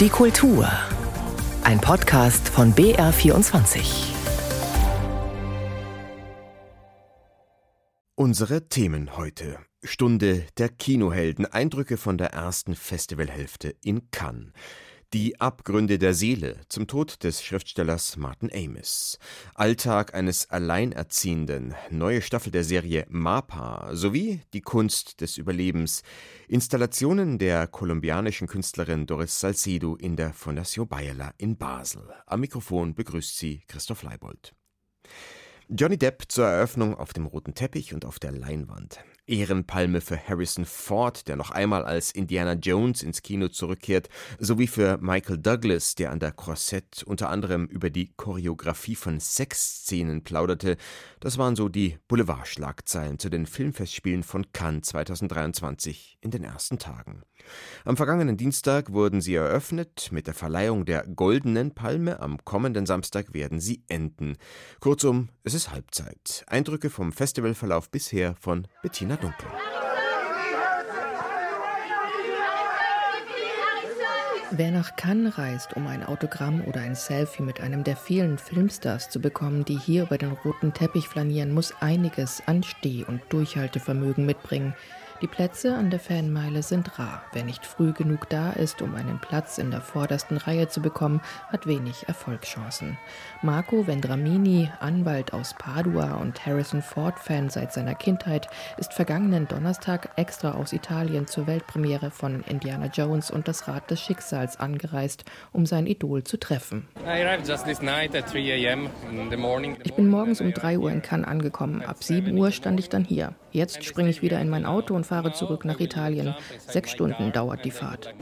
Die Kultur. Ein Podcast von BR24. Unsere Themen heute. Stunde der Kinohelden. Eindrücke von der ersten Festivalhälfte in Cannes. Die Abgründe der Seele zum Tod des Schriftstellers Martin Amis. Alltag eines Alleinerziehenden. Neue Staffel der Serie MAPA sowie die Kunst des Überlebens. Installationen der kolumbianischen Künstlerin Doris Salcedo in der Fondation Bayerler in Basel. Am Mikrofon begrüßt sie Christoph Leibold. Johnny Depp zur Eröffnung auf dem roten Teppich und auf der Leinwand. Ehrenpalme für Harrison Ford, der noch einmal als Indiana Jones ins Kino zurückkehrt, sowie für Michael Douglas, der an der Croisette unter anderem über die Choreografie von Sexszenen plauderte. Das waren so die Boulevardschlagzeilen zu den Filmfestspielen von Cannes 2023 in den ersten Tagen. Am vergangenen Dienstag wurden sie eröffnet, mit der Verleihung der Goldenen Palme am kommenden Samstag werden sie enden. Kurzum, es ist Halbzeit. Eindrücke vom Festivalverlauf bisher von Bettina Dunkel. Wer nach Cannes reist, um ein Autogramm oder ein Selfie mit einem der vielen Filmstars zu bekommen, die hier über den roten Teppich flanieren, muss einiges an Steh- und Durchhaltevermögen mitbringen. Die Plätze an der Fanmeile sind rar. Wer nicht früh genug da ist, um einen Platz in der vordersten Reihe zu bekommen, hat wenig Erfolgschancen. Marco Vendramini, Anwalt aus Padua und Harrison Ford-Fan seit seiner Kindheit, ist vergangenen Donnerstag extra aus Italien zur Weltpremiere von Indiana Jones und das Rad des Schicksals angereist, um sein Idol zu treffen. Ich bin morgens um 3 Uhr in Cannes angekommen. Ab 7 Uhr stand ich dann hier. Jetzt springe ich wieder in mein Auto und fahre zurück nach Italien. Sechs Stunden dauert die Fahrt.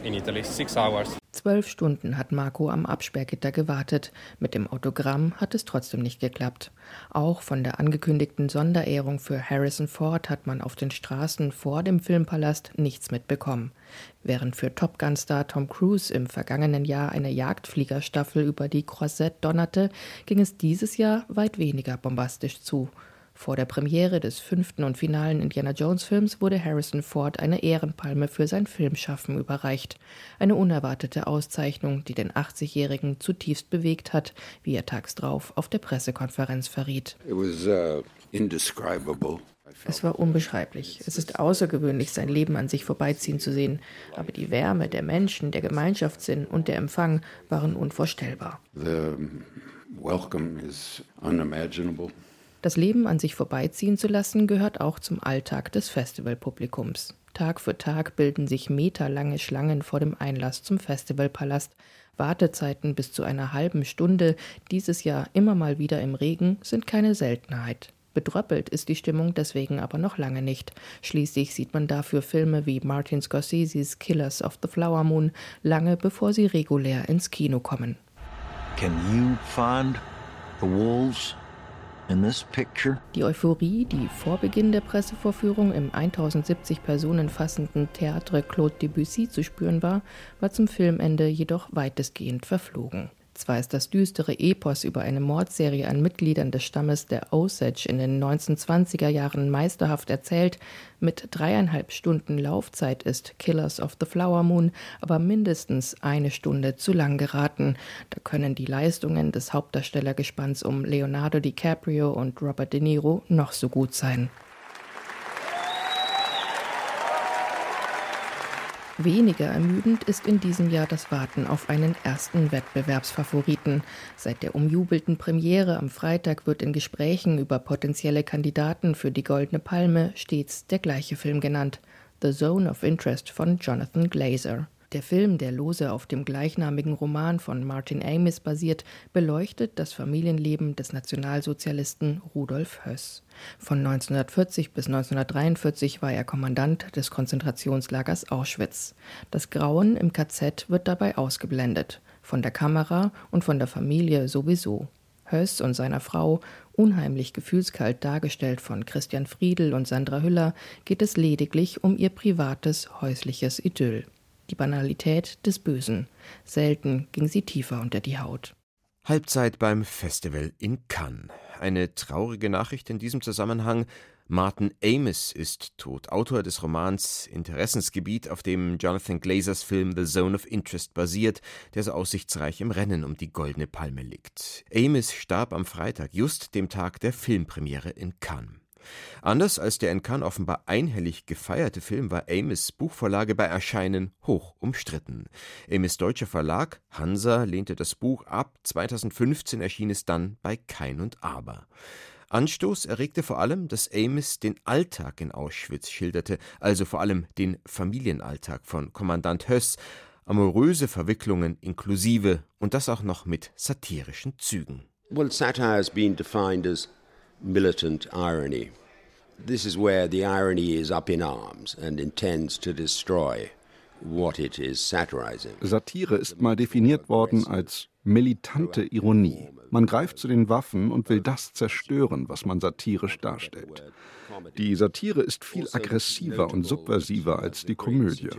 Zwölf Stunden hat Marco am Absperrgitter gewartet. Mit dem Autogramm hat es trotzdem nicht geklappt. Auch von der angekündigten Sonderehrung für Harrison Ford hat man auf den Straßen vor dem Filmpalast nichts mitbekommen. Während für Top Gun-Star Tom Cruise im vergangenen Jahr eine Jagdfliegerstaffel über die Croisette donnerte, ging es dieses Jahr weit weniger bombastisch zu. Vor der Premiere des fünften und finalen Indiana Jones Films wurde Harrison Ford eine Ehrenpalme für sein Filmschaffen überreicht. Eine unerwartete Auszeichnung, die den 80-Jährigen zutiefst bewegt hat, wie er tags drauf auf der Pressekonferenz verriet. Was, uh, es war unbeschreiblich. Es ist außergewöhnlich, sein Leben an sich vorbeiziehen zu sehen. Aber die Wärme der Menschen, der Gemeinschaftssinn und der Empfang waren unvorstellbar. The welcome is unimaginable. Das Leben an sich vorbeiziehen zu lassen, gehört auch zum Alltag des Festivalpublikums. Tag für Tag bilden sich meterlange Schlangen vor dem Einlass zum Festivalpalast. Wartezeiten bis zu einer halben Stunde, dieses Jahr immer mal wieder im Regen, sind keine Seltenheit. Bedröppelt ist die Stimmung deswegen aber noch lange nicht. Schließlich sieht man dafür Filme wie Martin Scorseses Killers of the Flower Moon lange bevor sie regulär ins Kino kommen. Can you find the wolves? Die Euphorie, die vor Beginn der Pressevorführung im 1070 Personen fassenden Théâtre Claude Debussy zu spüren war, war zum Filmende jedoch weitestgehend verflogen. Zwar ist das düstere Epos über eine Mordserie an Mitgliedern des Stammes der Osage in den 1920er Jahren meisterhaft erzählt, mit dreieinhalb Stunden Laufzeit ist Killers of the Flower Moon aber mindestens eine Stunde zu lang geraten. Da können die Leistungen des Hauptdarstellergespanns um Leonardo DiCaprio und Robert De Niro noch so gut sein. Weniger ermüdend ist in diesem Jahr das Warten auf einen ersten Wettbewerbsfavoriten. Seit der umjubelten Premiere am Freitag wird in Gesprächen über potenzielle Kandidaten für die Goldene Palme stets der gleiche Film genannt: The Zone of Interest von Jonathan Glazer. Der Film, der lose auf dem gleichnamigen Roman von Martin Amis basiert, beleuchtet das Familienleben des Nationalsozialisten Rudolf Höss. Von 1940 bis 1943 war er Kommandant des Konzentrationslagers Auschwitz. Das Grauen im KZ wird dabei ausgeblendet, von der Kamera und von der Familie sowieso. Höss und seiner Frau, unheimlich gefühlskalt dargestellt von Christian Friedel und Sandra Hüller, geht es lediglich um ihr privates häusliches Idyll die Banalität des Bösen. Selten ging sie tiefer unter die Haut. Halbzeit beim Festival in Cannes. Eine traurige Nachricht in diesem Zusammenhang. Martin Amis ist tot, Autor des Romans Interessensgebiet, auf dem Jonathan Glazers Film The Zone of Interest basiert, der so aussichtsreich im Rennen um die Goldene Palme liegt. Amis starb am Freitag, just dem Tag der Filmpremiere in Cannes. Anders als der in Cannes offenbar einhellig gefeierte Film war Amis Buchvorlage bei Erscheinen hoch umstritten. Amis deutscher Verlag Hansa lehnte das Buch ab, 2015 erschien es dann bei Kein und Aber. Anstoß erregte vor allem, dass Amis den Alltag in Auschwitz schilderte, also vor allem den Familienalltag von Kommandant Höss, amoröse Verwicklungen inklusive und das auch noch mit satirischen Zügen. Well, satire has been defined as militant irony. This is where the irony is up in arms and intends to destroy what it is satirizing. Satire ist mal definiert worden als militante Ironie. Man greift zu den Waffen und will das zerstören, was man satirisch darstellt. Die Satire ist viel aggressiver und subversiver als die Komödie.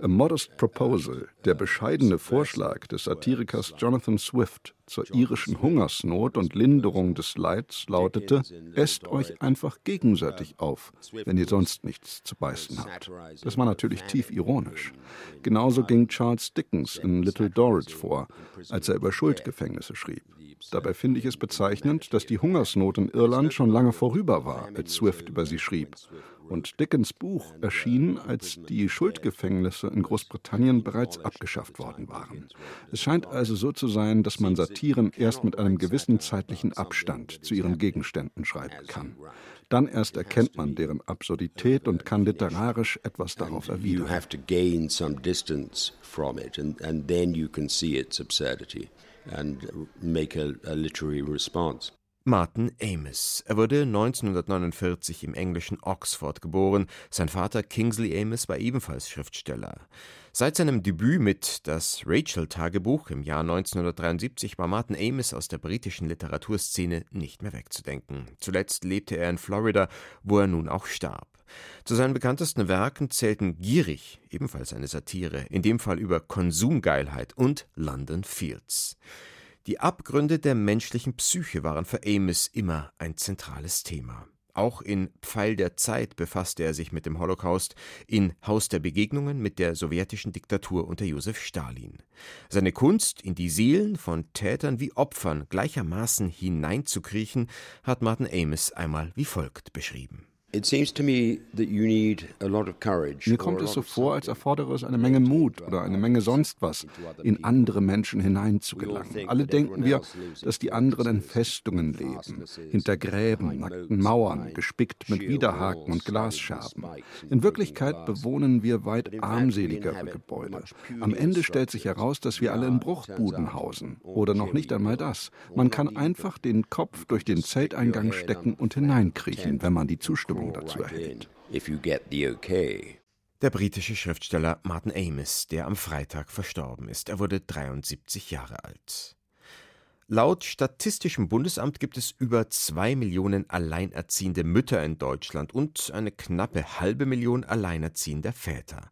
A Modest Proposal, der bescheidene Vorschlag des Satirikers Jonathan Swift zur irischen Hungersnot und Linderung des Leids lautete, esst euch einfach gegenseitig auf, wenn ihr sonst nichts zu beißen habt. Das war natürlich tief ironisch. Genauso ging Charles Dickens in Little Dorrit vor, als er über Schuldgefängnisse schrieb. Dabei finde ich es bezeichnend, dass die Hungersnot in Irland schon lange vorüber war, als Swift über sie schrieb. Und Dickens Buch erschien, als die Schuldgefängnisse in Großbritannien bereits abgeschafft worden waren. Es scheint also so zu sein, dass man Satiren erst mit einem gewissen zeitlichen Abstand zu ihren Gegenständen schreiben kann. Dann erst erkennt man deren Absurdität und kann literarisch etwas darauf erwidern and make a, a literary response. Martin Amis. Er wurde 1949 im englischen Oxford geboren. Sein Vater Kingsley Amis war ebenfalls Schriftsteller. Seit seinem Debüt mit Das Rachel-Tagebuch im Jahr 1973 war Martin Amis aus der britischen Literaturszene nicht mehr wegzudenken. Zuletzt lebte er in Florida, wo er nun auch starb. Zu seinen bekanntesten Werken zählten Gierig, ebenfalls eine Satire, in dem Fall über Konsumgeilheit, und London Fields. Die Abgründe der menschlichen Psyche waren für Amis immer ein zentrales Thema. Auch in Pfeil der Zeit befasste er sich mit dem Holocaust, in Haus der Begegnungen mit der sowjetischen Diktatur unter Josef Stalin. Seine Kunst, in die Seelen von Tätern wie Opfern gleichermaßen hineinzukriechen, hat Martin Amis einmal wie folgt beschrieben. Mir kommt es so vor, als erfordere es eine Menge Mut oder eine Menge sonst was, in andere Menschen hineinzugelangen. Alle denken wir, dass die anderen in Festungen leben, hinter Gräben, nackten Mauern, gespickt mit Widerhaken und Glasscherben. In Wirklichkeit bewohnen wir weit armseligere Gebäude. Am Ende stellt sich heraus, dass wir alle in Bruchbuden hausen. Oder noch nicht einmal das. Man kann einfach den Kopf durch den Zelteingang stecken und hineinkriechen, wenn man die Zustimmung Zustimmung dazu erhält. Der britische Schriftsteller Martin Amis, der am Freitag verstorben ist. Er wurde 73 Jahre alt. Laut Statistischem Bundesamt gibt es über zwei Millionen alleinerziehende Mütter in Deutschland und eine knappe halbe Million alleinerziehender Väter.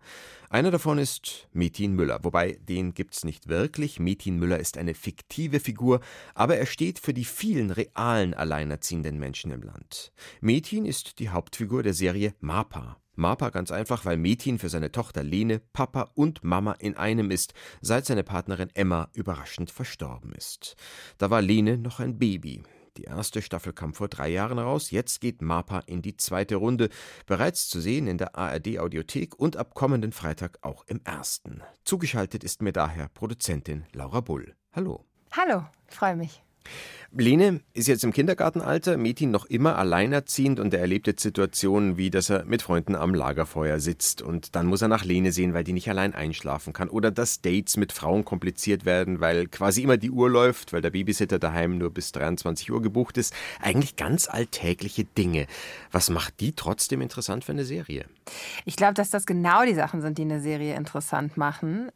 Einer davon ist Metin Müller, wobei den gibt's nicht wirklich. Metin Müller ist eine fiktive Figur, aber er steht für die vielen realen alleinerziehenden Menschen im Land. Metin ist die Hauptfigur der Serie Mapa. Mapa ganz einfach, weil Metin für seine Tochter Lene Papa und Mama in einem ist, seit seine Partnerin Emma überraschend verstorben ist. Da war Lene noch ein Baby. Die erste Staffel kam vor drei Jahren raus, jetzt geht Mapa in die zweite Runde, bereits zu sehen in der ARD Audiothek und ab kommenden Freitag auch im ersten. Zugeschaltet ist mir daher Produzentin Laura Bull. Hallo. Hallo, freue mich. Lene ist jetzt im Kindergartenalter, Metin noch immer alleinerziehend und er erlebt jetzt Situationen wie, dass er mit Freunden am Lagerfeuer sitzt und dann muss er nach Lene sehen, weil die nicht allein einschlafen kann oder dass Dates mit Frauen kompliziert werden, weil quasi immer die Uhr läuft, weil der Babysitter daheim nur bis 23 Uhr gebucht ist. Eigentlich ganz alltägliche Dinge. Was macht die trotzdem interessant für eine Serie? Ich glaube, dass das genau die Sachen sind, die eine Serie interessant machen.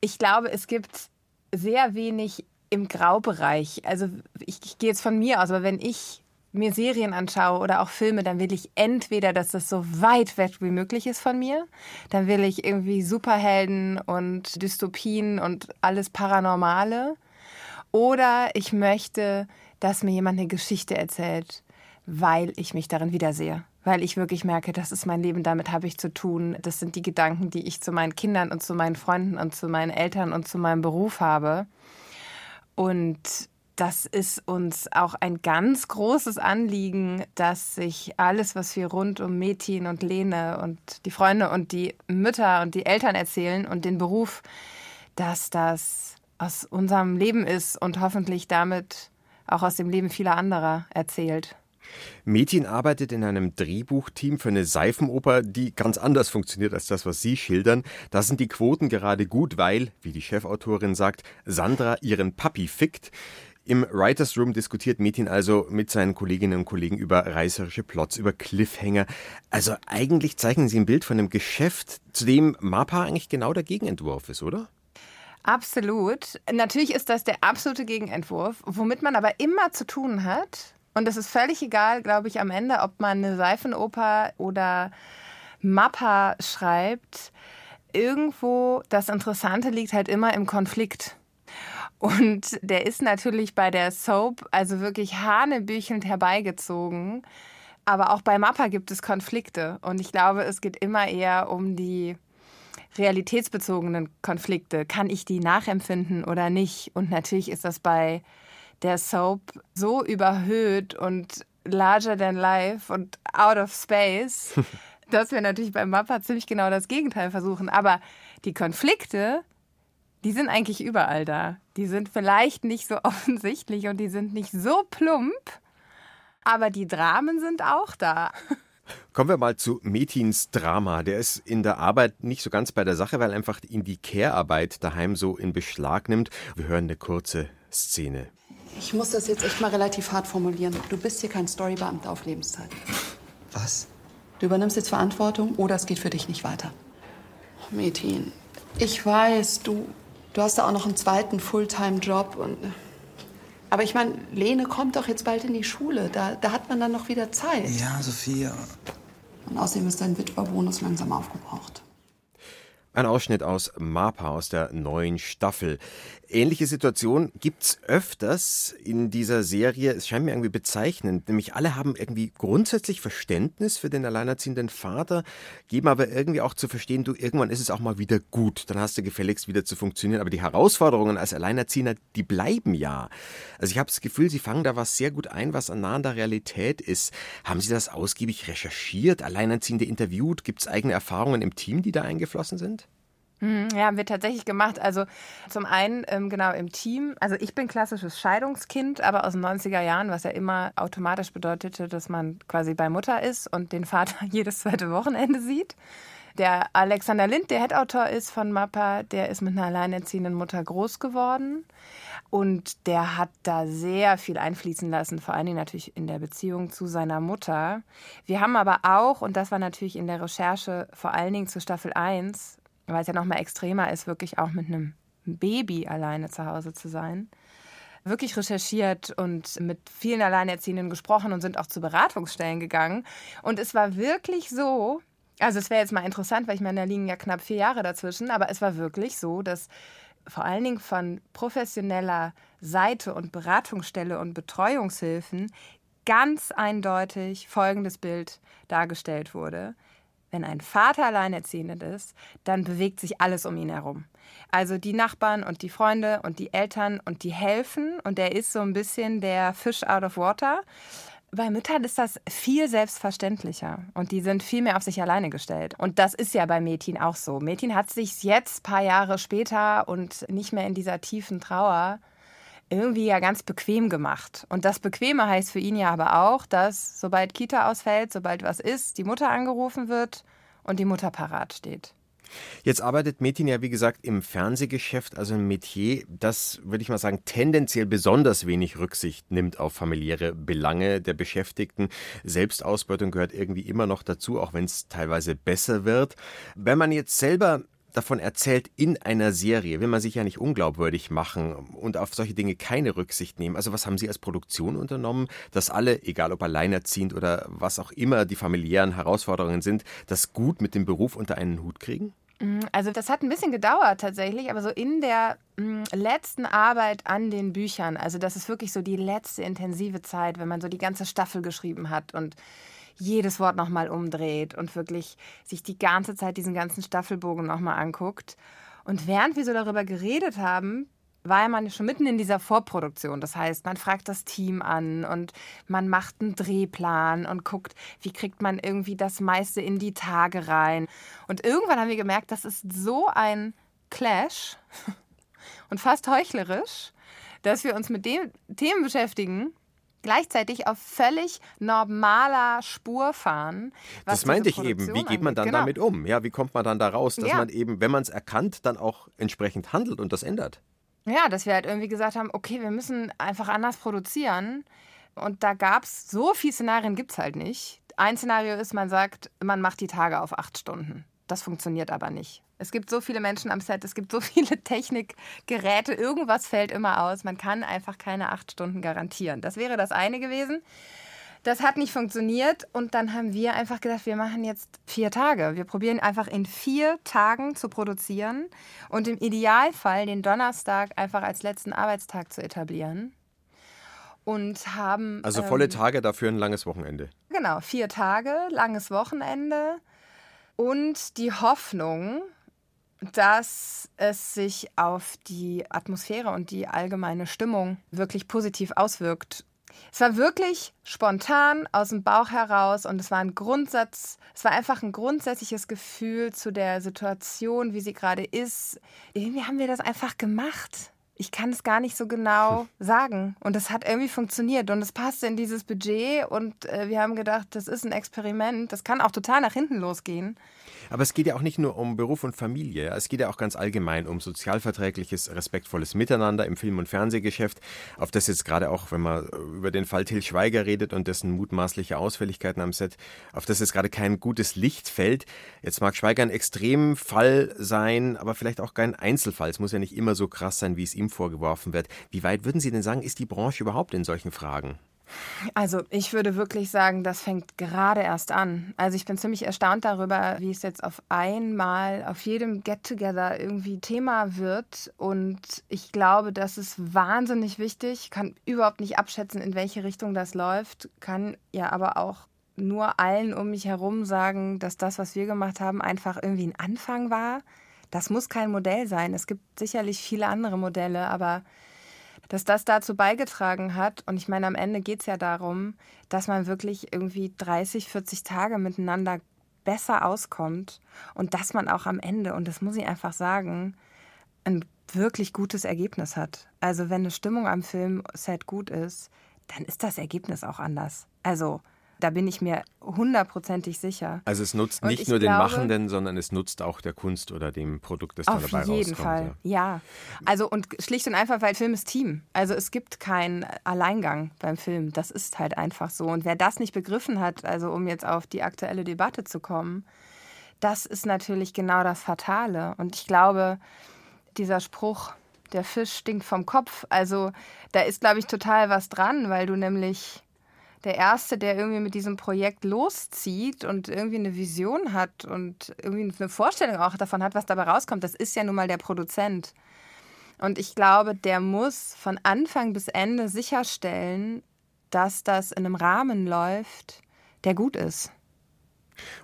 Ich glaube, es gibt sehr wenig im Graubereich. Also ich, ich gehe jetzt von mir aus, aber wenn ich mir Serien anschaue oder auch Filme, dann will ich entweder, dass das so weit weg wie möglich ist von mir. Dann will ich irgendwie Superhelden und Dystopien und alles Paranormale. Oder ich möchte, dass mir jemand eine Geschichte erzählt, weil ich mich darin wiedersehe weil ich wirklich merke, das ist mein Leben, damit habe ich zu tun. Das sind die Gedanken, die ich zu meinen Kindern und zu meinen Freunden und zu meinen Eltern und zu meinem Beruf habe. Und das ist uns auch ein ganz großes Anliegen, dass sich alles, was wir rund um Metin und Lene und die Freunde und die Mütter und die Eltern erzählen und den Beruf, dass das aus unserem Leben ist und hoffentlich damit auch aus dem Leben vieler anderer erzählt. Metin arbeitet in einem Drehbuchteam für eine Seifenoper, die ganz anders funktioniert als das, was Sie schildern. Da sind die Quoten gerade gut, weil, wie die Chefautorin sagt, Sandra ihren Papi fickt. Im Writers Room diskutiert Metin also mit seinen Kolleginnen und Kollegen über reißerische Plots, über Cliffhanger. Also eigentlich zeichnen Sie ein Bild von einem Geschäft, zu dem MAPA eigentlich genau der Gegenentwurf ist, oder? Absolut. Natürlich ist das der absolute Gegenentwurf, womit man aber immer zu tun hat. Und es ist völlig egal, glaube ich, am Ende, ob man eine Seifenoper oder Mappa schreibt. Irgendwo das Interessante liegt halt immer im Konflikt. Und der ist natürlich bei der Soap also wirklich hanebüchelnd herbeigezogen. Aber auch bei Mappa gibt es Konflikte. Und ich glaube, es geht immer eher um die realitätsbezogenen Konflikte. Kann ich die nachempfinden oder nicht? Und natürlich ist das bei der Soap so überhöht und larger than life und out of space, dass wir natürlich bei Mappa ziemlich genau das Gegenteil versuchen. Aber die Konflikte, die sind eigentlich überall da. Die sind vielleicht nicht so offensichtlich und die sind nicht so plump, aber die Dramen sind auch da. Kommen wir mal zu Metins Drama. Der ist in der Arbeit nicht so ganz bei der Sache, weil einfach ihn die Care-Arbeit daheim so in Beschlag nimmt. Wir hören eine kurze Szene. Ich muss das jetzt echt mal relativ hart formulieren. Du bist hier kein Storybeamter auf Lebenszeit. Was? Du übernimmst jetzt Verantwortung oder es geht für dich nicht weiter. Metin, ich weiß, du Du hast da auch noch einen zweiten Fulltime-Job. Und Aber ich meine, Lene kommt doch jetzt bald in die Schule. Da, da hat man dann noch wieder Zeit. Ja, Sophia. Und außerdem ist dein Witwerbonus langsam aufgebraucht. Ein Ausschnitt aus Mapa aus der neuen Staffel. Ähnliche Situation gibt's öfters in dieser Serie. Es scheint mir irgendwie bezeichnend. Nämlich alle haben irgendwie grundsätzlich Verständnis für den alleinerziehenden Vater, geben aber irgendwie auch zu verstehen, du, irgendwann ist es auch mal wieder gut. Dann hast du gefälligst wieder zu funktionieren. Aber die Herausforderungen als Alleinerziehender, die bleiben ja. Also ich habe das Gefühl, Sie fangen da was sehr gut ein, was nah an der Realität ist. Haben Sie das ausgiebig recherchiert, Alleinerziehende interviewt? Gibt's eigene Erfahrungen im Team, die da eingeflossen sind? Mhm, ja, haben wir tatsächlich gemacht. Also zum einen ähm, genau im Team. Also ich bin klassisches Scheidungskind, aber aus den 90er Jahren, was ja immer automatisch bedeutete, dass man quasi bei Mutter ist und den Vater jedes zweite Wochenende sieht. Der Alexander Lind, der Headautor ist von Mappa, der ist mit einer alleinerziehenden Mutter groß geworden. Und der hat da sehr viel einfließen lassen, vor allen Dingen natürlich in der Beziehung zu seiner Mutter. Wir haben aber auch, und das war natürlich in der Recherche vor allen Dingen zu Staffel 1, weil es ja noch mal extremer ist, wirklich auch mit einem Baby alleine zu Hause zu sein. Wirklich recherchiert und mit vielen Alleinerziehenden gesprochen und sind auch zu Beratungsstellen gegangen. Und es war wirklich so, also es wäre jetzt mal interessant, weil ich meine, da liegen ja knapp vier Jahre dazwischen, aber es war wirklich so, dass vor allen Dingen von professioneller Seite und Beratungsstelle und Betreuungshilfen ganz eindeutig folgendes Bild dargestellt wurde wenn ein Vater alleinerziehend ist, dann bewegt sich alles um ihn herum. Also die Nachbarn und die Freunde und die Eltern und die helfen und er ist so ein bisschen der Fish out of water. Bei Müttern ist das viel selbstverständlicher und die sind viel mehr auf sich alleine gestellt. Und das ist ja bei Metin auch so. Metin hat sich jetzt, paar Jahre später und nicht mehr in dieser tiefen Trauer, irgendwie ja ganz bequem gemacht. Und das Bequeme heißt für ihn ja aber auch, dass sobald Kita ausfällt, sobald was ist, die Mutter angerufen wird und die Mutter parat steht. Jetzt arbeitet Metin ja, wie gesagt, im Fernsehgeschäft, also ein Metier, das, würde ich mal sagen, tendenziell besonders wenig Rücksicht nimmt auf familiäre Belange der Beschäftigten. Selbstausbeutung gehört irgendwie immer noch dazu, auch wenn es teilweise besser wird. Wenn man jetzt selber davon erzählt in einer Serie, will man sich ja nicht unglaubwürdig machen und auf solche Dinge keine Rücksicht nehmen. Also was haben Sie als Produktion unternommen, dass alle, egal ob alleinerziehend oder was auch immer die familiären Herausforderungen sind, das gut mit dem Beruf unter einen Hut kriegen? Mm, also das hat ein bisschen gedauert tatsächlich, aber so in der mm, letzten Arbeit an den Büchern, also das ist wirklich so die letzte intensive Zeit, wenn man so die ganze Staffel geschrieben hat und jedes Wort nochmal umdreht und wirklich sich die ganze Zeit diesen ganzen Staffelbogen nochmal anguckt. Und während wir so darüber geredet haben, war man schon mitten in dieser Vorproduktion. Das heißt, man fragt das Team an und man macht einen Drehplan und guckt, wie kriegt man irgendwie das meiste in die Tage rein. Und irgendwann haben wir gemerkt, das ist so ein Clash und fast heuchlerisch, dass wir uns mit den Themen beschäftigen, gleichzeitig auf völlig normaler Spur fahren. das meinte ich eben. Wie geht man dann genau. damit um? Ja, wie kommt man dann da raus, dass ja. man eben, wenn man es erkannt, dann auch entsprechend handelt und das ändert? Ja, dass wir halt irgendwie gesagt haben, okay, wir müssen einfach anders produzieren. Und da gab es so viele Szenarien, gibt es halt nicht. Ein Szenario ist, man sagt, man macht die Tage auf acht Stunden. Das funktioniert aber nicht. Es gibt so viele Menschen am Set, es gibt so viele Technikgeräte, irgendwas fällt immer aus. Man kann einfach keine acht Stunden garantieren. Das wäre das eine gewesen. Das hat nicht funktioniert und dann haben wir einfach gedacht, wir machen jetzt vier Tage. Wir probieren einfach in vier Tagen zu produzieren und im Idealfall den Donnerstag einfach als letzten Arbeitstag zu etablieren. Und haben. Also volle ähm, Tage dafür ein langes Wochenende. Genau, vier Tage, langes Wochenende und die Hoffnung, dass es sich auf die Atmosphäre und die allgemeine Stimmung wirklich positiv auswirkt es war wirklich spontan aus dem Bauch heraus und es war ein Grundsatz, es war einfach ein grundsätzliches Gefühl zu der Situation, wie sie gerade ist. Irgendwie haben wir das einfach gemacht. Ich kann es gar nicht so genau sagen. Und es hat irgendwie funktioniert und es passte in dieses Budget und äh, wir haben gedacht, das ist ein Experiment. Das kann auch total nach hinten losgehen. Aber es geht ja auch nicht nur um Beruf und Familie, es geht ja auch ganz allgemein um sozialverträgliches, respektvolles Miteinander im Film- und Fernsehgeschäft, auf das jetzt gerade auch, wenn man über den Fall Till Schweiger redet und dessen mutmaßliche Ausfälligkeiten am Set, auf das jetzt gerade kein gutes Licht fällt. Jetzt mag Schweiger ein Extremfall sein, aber vielleicht auch kein Einzelfall. Es muss ja nicht immer so krass sein, wie es ihm vorgeworfen wird. Wie weit würden Sie denn sagen, ist die Branche überhaupt in solchen Fragen? Also ich würde wirklich sagen, das fängt gerade erst an. Also ich bin ziemlich erstaunt darüber, wie es jetzt auf einmal auf jedem Get-Together irgendwie Thema wird. Und ich glaube, das ist wahnsinnig wichtig. Ich kann überhaupt nicht abschätzen, in welche Richtung das läuft. Kann ja aber auch nur allen um mich herum sagen, dass das, was wir gemacht haben, einfach irgendwie ein Anfang war. Das muss kein Modell sein. Es gibt sicherlich viele andere Modelle, aber dass das dazu beigetragen hat. Und ich meine, am Ende geht es ja darum, dass man wirklich irgendwie 30, 40 Tage miteinander besser auskommt und dass man auch am Ende, und das muss ich einfach sagen, ein wirklich gutes Ergebnis hat. Also wenn eine Stimmung am Filmset gut ist, dann ist das Ergebnis auch anders. Also da bin ich mir hundertprozentig sicher. Also es nutzt und nicht nur den glaube, Machenden, sondern es nutzt auch der Kunst oder dem Produkt, das da dabei rauskommt. Auf jeden Fall, ja. ja. Also und schlicht und einfach, weil Film ist Team. Also es gibt keinen Alleingang beim Film. Das ist halt einfach so. Und wer das nicht begriffen hat, also um jetzt auf die aktuelle Debatte zu kommen, das ist natürlich genau das Fatale. Und ich glaube, dieser Spruch, der Fisch stinkt vom Kopf, also da ist, glaube ich, total was dran, weil du nämlich der Erste, der irgendwie mit diesem Projekt loszieht und irgendwie eine Vision hat und irgendwie eine Vorstellung auch davon hat, was dabei rauskommt, das ist ja nun mal der Produzent. Und ich glaube, der muss von Anfang bis Ende sicherstellen, dass das in einem Rahmen läuft, der gut ist.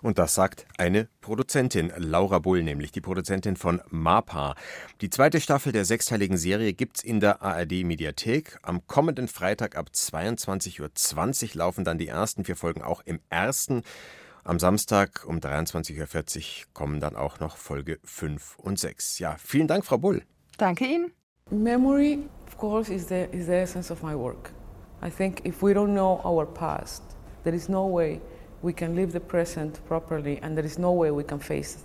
Und das sagt eine Produzentin, Laura Bull, nämlich die Produzentin von MAPA. Die zweite Staffel der sechsteiligen Serie gibt's in der ARD Mediathek. Am kommenden Freitag ab 22.20 Uhr laufen dann die ersten vier Folgen auch im ersten. Am Samstag um 23.40 Uhr kommen dann auch noch Folge 5 und 6. Ja, vielen Dank, Frau Bull. Danke Ihnen. Memory, of course, is the, is the essence of my work. I think if we don't know our past, there is no way we can live the present properly and there is no way we can face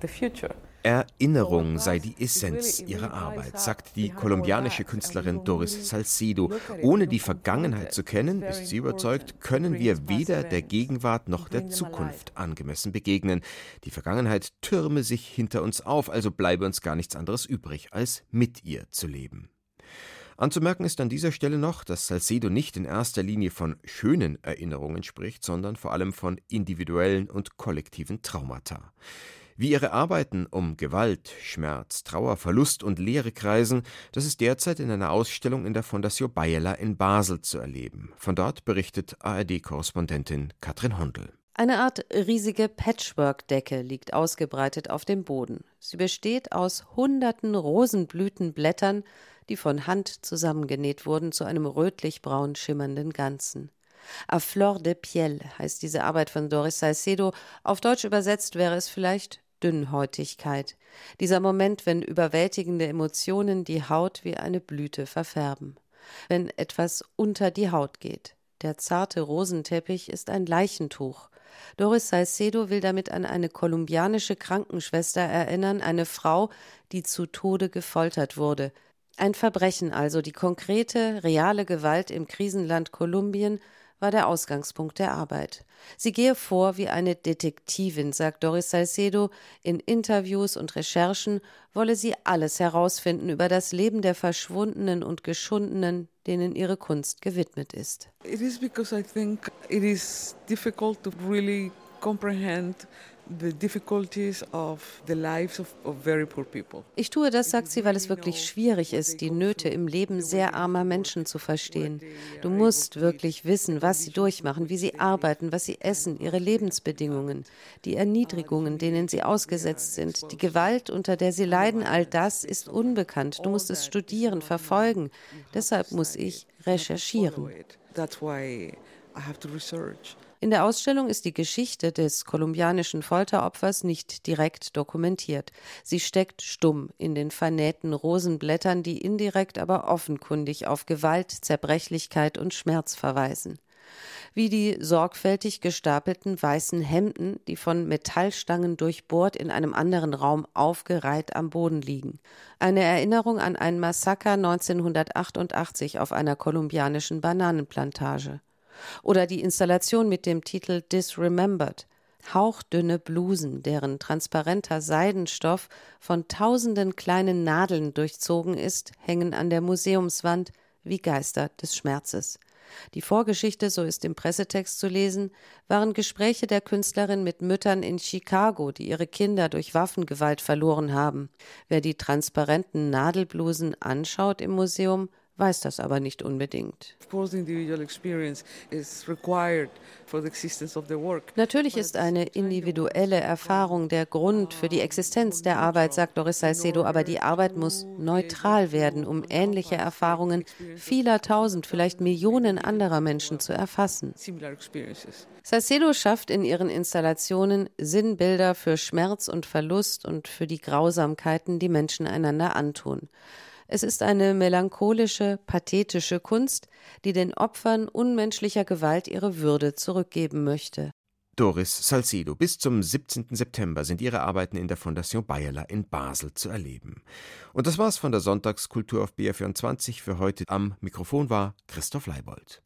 the future. Erinnerung sei die Essenz ihrer Arbeit, sagt die kolumbianische Künstlerin Doris Salcedo. Ohne die Vergangenheit zu kennen, ist sie überzeugt, können wir weder der Gegenwart noch der Zukunft angemessen begegnen. Die Vergangenheit türme sich hinter uns auf, also bleibe uns gar nichts anderes übrig, als mit ihr zu leben. Anzumerken ist an dieser Stelle noch, dass Salcedo nicht in erster Linie von schönen Erinnerungen spricht, sondern vor allem von individuellen und kollektiven Traumata. Wie ihre Arbeiten um Gewalt, Schmerz, Trauer, Verlust und Leere kreisen, das ist derzeit in einer Ausstellung in der Fondation Bayerler in Basel zu erleben. Von dort berichtet ARD-Korrespondentin Katrin Hondel. Eine Art riesige Patchwork-Decke liegt ausgebreitet auf dem Boden. Sie besteht aus hunderten Rosenblütenblättern, die von Hand zusammengenäht wurden zu einem rötlich-braun schimmernden Ganzen. A Fleur de Piel heißt diese Arbeit von Doris Salcedo. Auf Deutsch übersetzt wäre es vielleicht Dünnhäutigkeit. Dieser Moment, wenn überwältigende Emotionen die Haut wie eine Blüte verfärben. Wenn etwas unter die Haut geht. Der zarte Rosenteppich ist ein Leichentuch. Doris Salcedo will damit an eine kolumbianische Krankenschwester erinnern, eine Frau, die zu Tode gefoltert wurde. Ein Verbrechen also, die konkrete, reale Gewalt im Krisenland Kolumbien war der Ausgangspunkt der Arbeit. Sie gehe vor wie eine Detektivin, sagt Doris Salcedo. In Interviews und Recherchen wolle sie alles herausfinden über das Leben der Verschwundenen und Geschundenen, denen ihre Kunst gewidmet ist. It is because I think it is difficult to really comprehend ich tue das, sagt sie, weil es wirklich schwierig ist, die Nöte im Leben sehr armer Menschen zu verstehen. Du musst wirklich wissen, was sie durchmachen, wie sie arbeiten, was sie essen, ihre Lebensbedingungen, die Erniedrigungen, denen sie ausgesetzt sind, die Gewalt, unter der sie leiden, all das ist unbekannt. Du musst es studieren, verfolgen. Deshalb muss ich recherchieren. That's why I have to research. In der Ausstellung ist die Geschichte des kolumbianischen Folteropfers nicht direkt dokumentiert. Sie steckt stumm in den vernähten Rosenblättern, die indirekt aber offenkundig auf Gewalt, Zerbrechlichkeit und Schmerz verweisen wie die sorgfältig gestapelten weißen Hemden, die von Metallstangen durchbohrt in einem anderen Raum aufgereiht am Boden liegen. Eine Erinnerung an ein Massaker 1988 auf einer kolumbianischen Bananenplantage oder die Installation mit dem Titel Disremembered, hauchdünne Blusen, deren transparenter Seidenstoff von tausenden kleinen Nadeln durchzogen ist, hängen an der Museumswand wie Geister des Schmerzes. Die Vorgeschichte, so ist im Pressetext zu lesen, waren Gespräche der Künstlerin mit Müttern in Chicago, die ihre Kinder durch Waffengewalt verloren haben. Wer die transparenten Nadelblusen anschaut im Museum, weiß das aber nicht unbedingt. Natürlich ist eine individuelle Erfahrung der Grund für die Existenz der Arbeit, sagt Doris Salcedo, aber die Arbeit muss neutral werden, um ähnliche Erfahrungen vieler tausend, vielleicht Millionen anderer Menschen zu erfassen. Salcedo schafft in ihren Installationen Sinnbilder für Schmerz und Verlust und für die Grausamkeiten, die Menschen einander antun. Es ist eine melancholische, pathetische Kunst, die den Opfern unmenschlicher Gewalt ihre Würde zurückgeben möchte. Doris Salcedo. Bis zum 17. September sind ihre Arbeiten in der Fondation Bayerler in Basel zu erleben. Und das war's von der Sonntagskultur auf BR24 für heute. Am Mikrofon war Christoph Leibold.